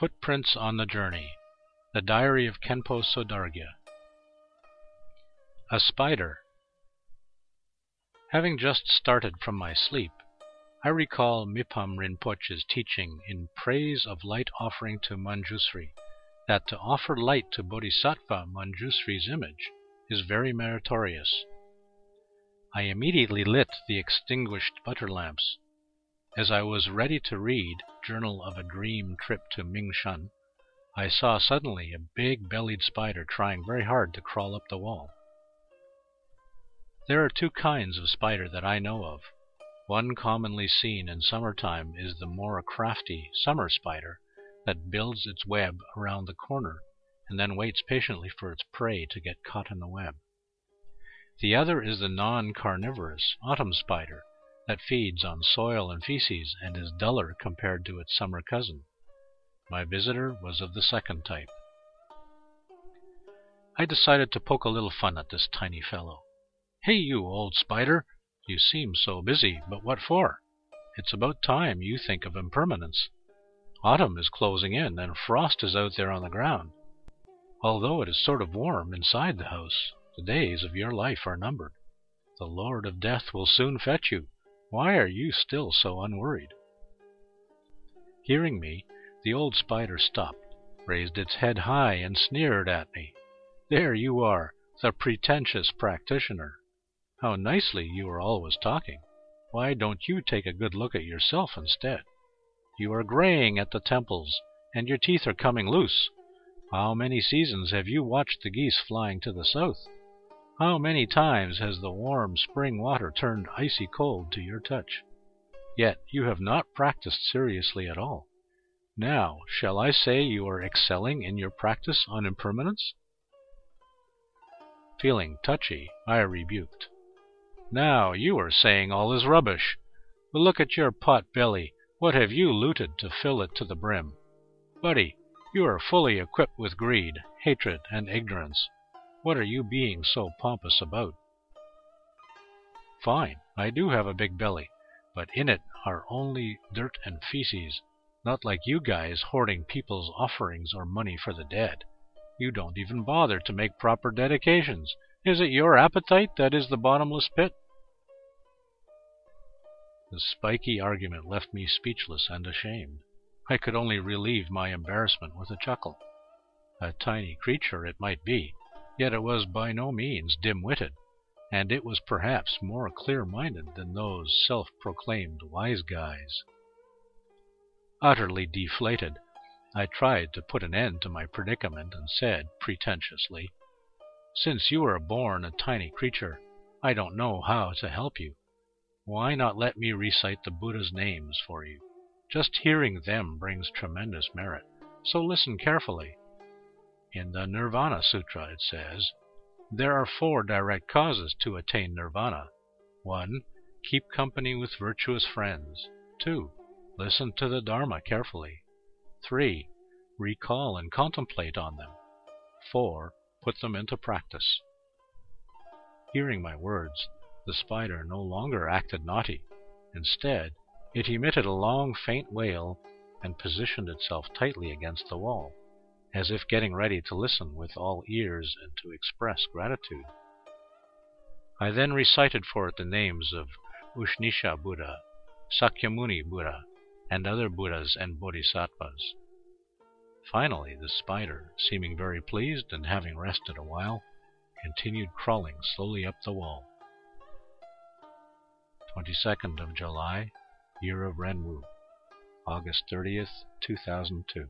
Footprints on the Journey The Diary of Khenpo Sodargye A Spider Having just started from my sleep, I recall Mipham Rinpoche's teaching in Praise of Light Offering to Manjusri that to offer light to Bodhisattva Manjusri's image is very meritorious. I immediately lit the extinguished butter lamps. As I was ready to read Journal of a Dream Trip to Mingshan, I saw suddenly a big bellied spider trying very hard to crawl up the wall. There are two kinds of spider that I know of. One commonly seen in summertime is the more crafty summer spider that builds its web around the corner and then waits patiently for its prey to get caught in the web. The other is the non carnivorous autumn spider that feeds on soil and feces and is duller compared to its summer cousin. My visitor was of the second type. I decided to poke a little fun at this tiny fellow. Hey, you old spider! You seem so busy, but what for? It's about time you think of impermanence. Autumn is closing in, and frost is out there on the ground. Although it is sort of warm inside the house, the days of your life are numbered. The Lord of Death will soon fetch you. Why are you still so unworried? Hearing me, the old spider stopped, raised its head high, and sneered at me. There you are, the pretentious practitioner. How nicely you are always talking. Why don't you take a good look at yourself instead? You are graying at the temples, and your teeth are coming loose. How many seasons have you watched the geese flying to the south? How many times has the warm spring water turned icy cold to your touch? Yet you have not practiced seriously at all. Now, shall I say you are excelling in your practice on impermanence? Feeling touchy, I rebuked. Now you are saying all is rubbish. But look at your pot belly. What have you looted to fill it to the brim? Buddy, you are fully equipped with greed, hatred, and ignorance. What are you being so pompous about? Fine, I do have a big belly, but in it are only dirt and feces, not like you guys hoarding people's offerings or money for the dead. You don't even bother to make proper dedications. Is it your appetite that is the bottomless pit? The spiky argument left me speechless and ashamed. I could only relieve my embarrassment with a chuckle. A tiny creature it might be, Yet it was by no means dim witted, and it was perhaps more clear minded than those self proclaimed wise guys. Utterly deflated, I tried to put an end to my predicament and said pretentiously, Since you are born a tiny creature, I don't know how to help you. Why not let me recite the Buddha's names for you? Just hearing them brings tremendous merit, so listen carefully. In the Nirvana Sutra it says, There are four direct causes to attain nirvana. 1. Keep company with virtuous friends. 2. Listen to the Dharma carefully. 3. Recall and contemplate on them. 4. Put them into practice. Hearing my words, the spider no longer acted naughty. Instead, it emitted a long, faint wail and positioned itself tightly against the wall as if getting ready to listen with all ears and to express gratitude. I then recited for it the names of Ushnisha Buddha, Sakyamuni Buddha, and other Buddhas and Bodhisattvas. Finally, the spider, seeming very pleased and having rested a while, continued crawling slowly up the wall. 22nd of July, year of Renwu, August 30th, 2002.